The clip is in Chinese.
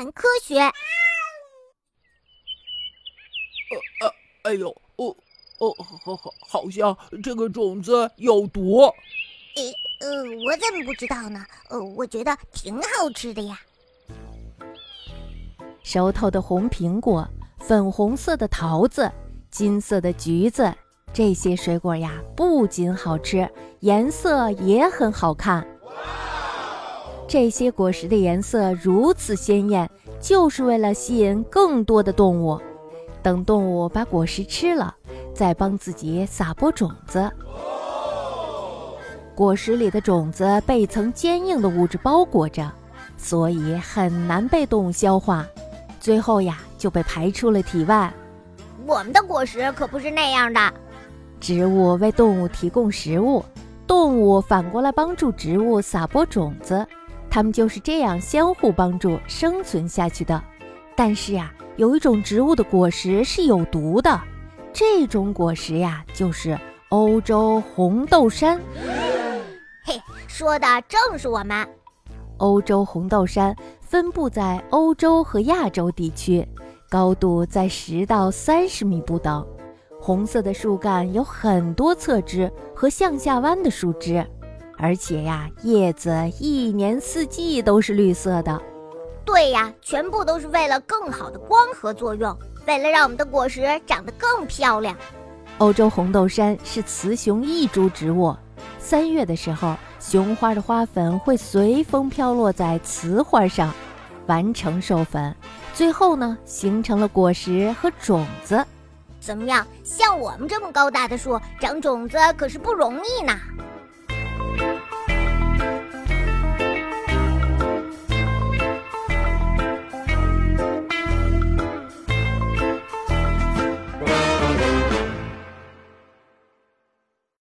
谈科学。呃呃，哎呦，哦哦，好好，好像这个种子有毒。诶，呃，我怎么不知道呢？呃，我觉得挺好吃的呀。熟透的红苹果，粉红色的桃子，金色的橘子，这些水果呀，不仅好吃，颜色也很好看。这些果实的颜色如此鲜艳，就是为了吸引更多的动物。等动物把果实吃了，再帮自己撒播种子。果实里的种子被一层坚硬的物质包裹着，所以很难被动物消化，最后呀就被排出了体外。我们的果实可不是那样的。植物为动物提供食物，动物反过来帮助植物撒播种子。它们就是这样相互帮助生存下去的。但是呀，有一种植物的果实是有毒的，这种果实呀就是欧洲红豆杉。嘿，说的正是我们。欧洲红豆杉分布在欧洲和亚洲地区，高度在十到三十米不等。红色的树干有很多侧枝和向下弯的树枝。而且呀，叶子一年四季都是绿色的。对呀，全部都是为了更好的光合作用，为了让我们的果实长得更漂亮。欧洲红豆杉是雌雄异株植物，三月的时候，雄花的花粉会随风飘落在雌花上，完成授粉，最后呢，形成了果实和种子。怎么样？像我们这么高大的树，长种子可是不容易呢。thank you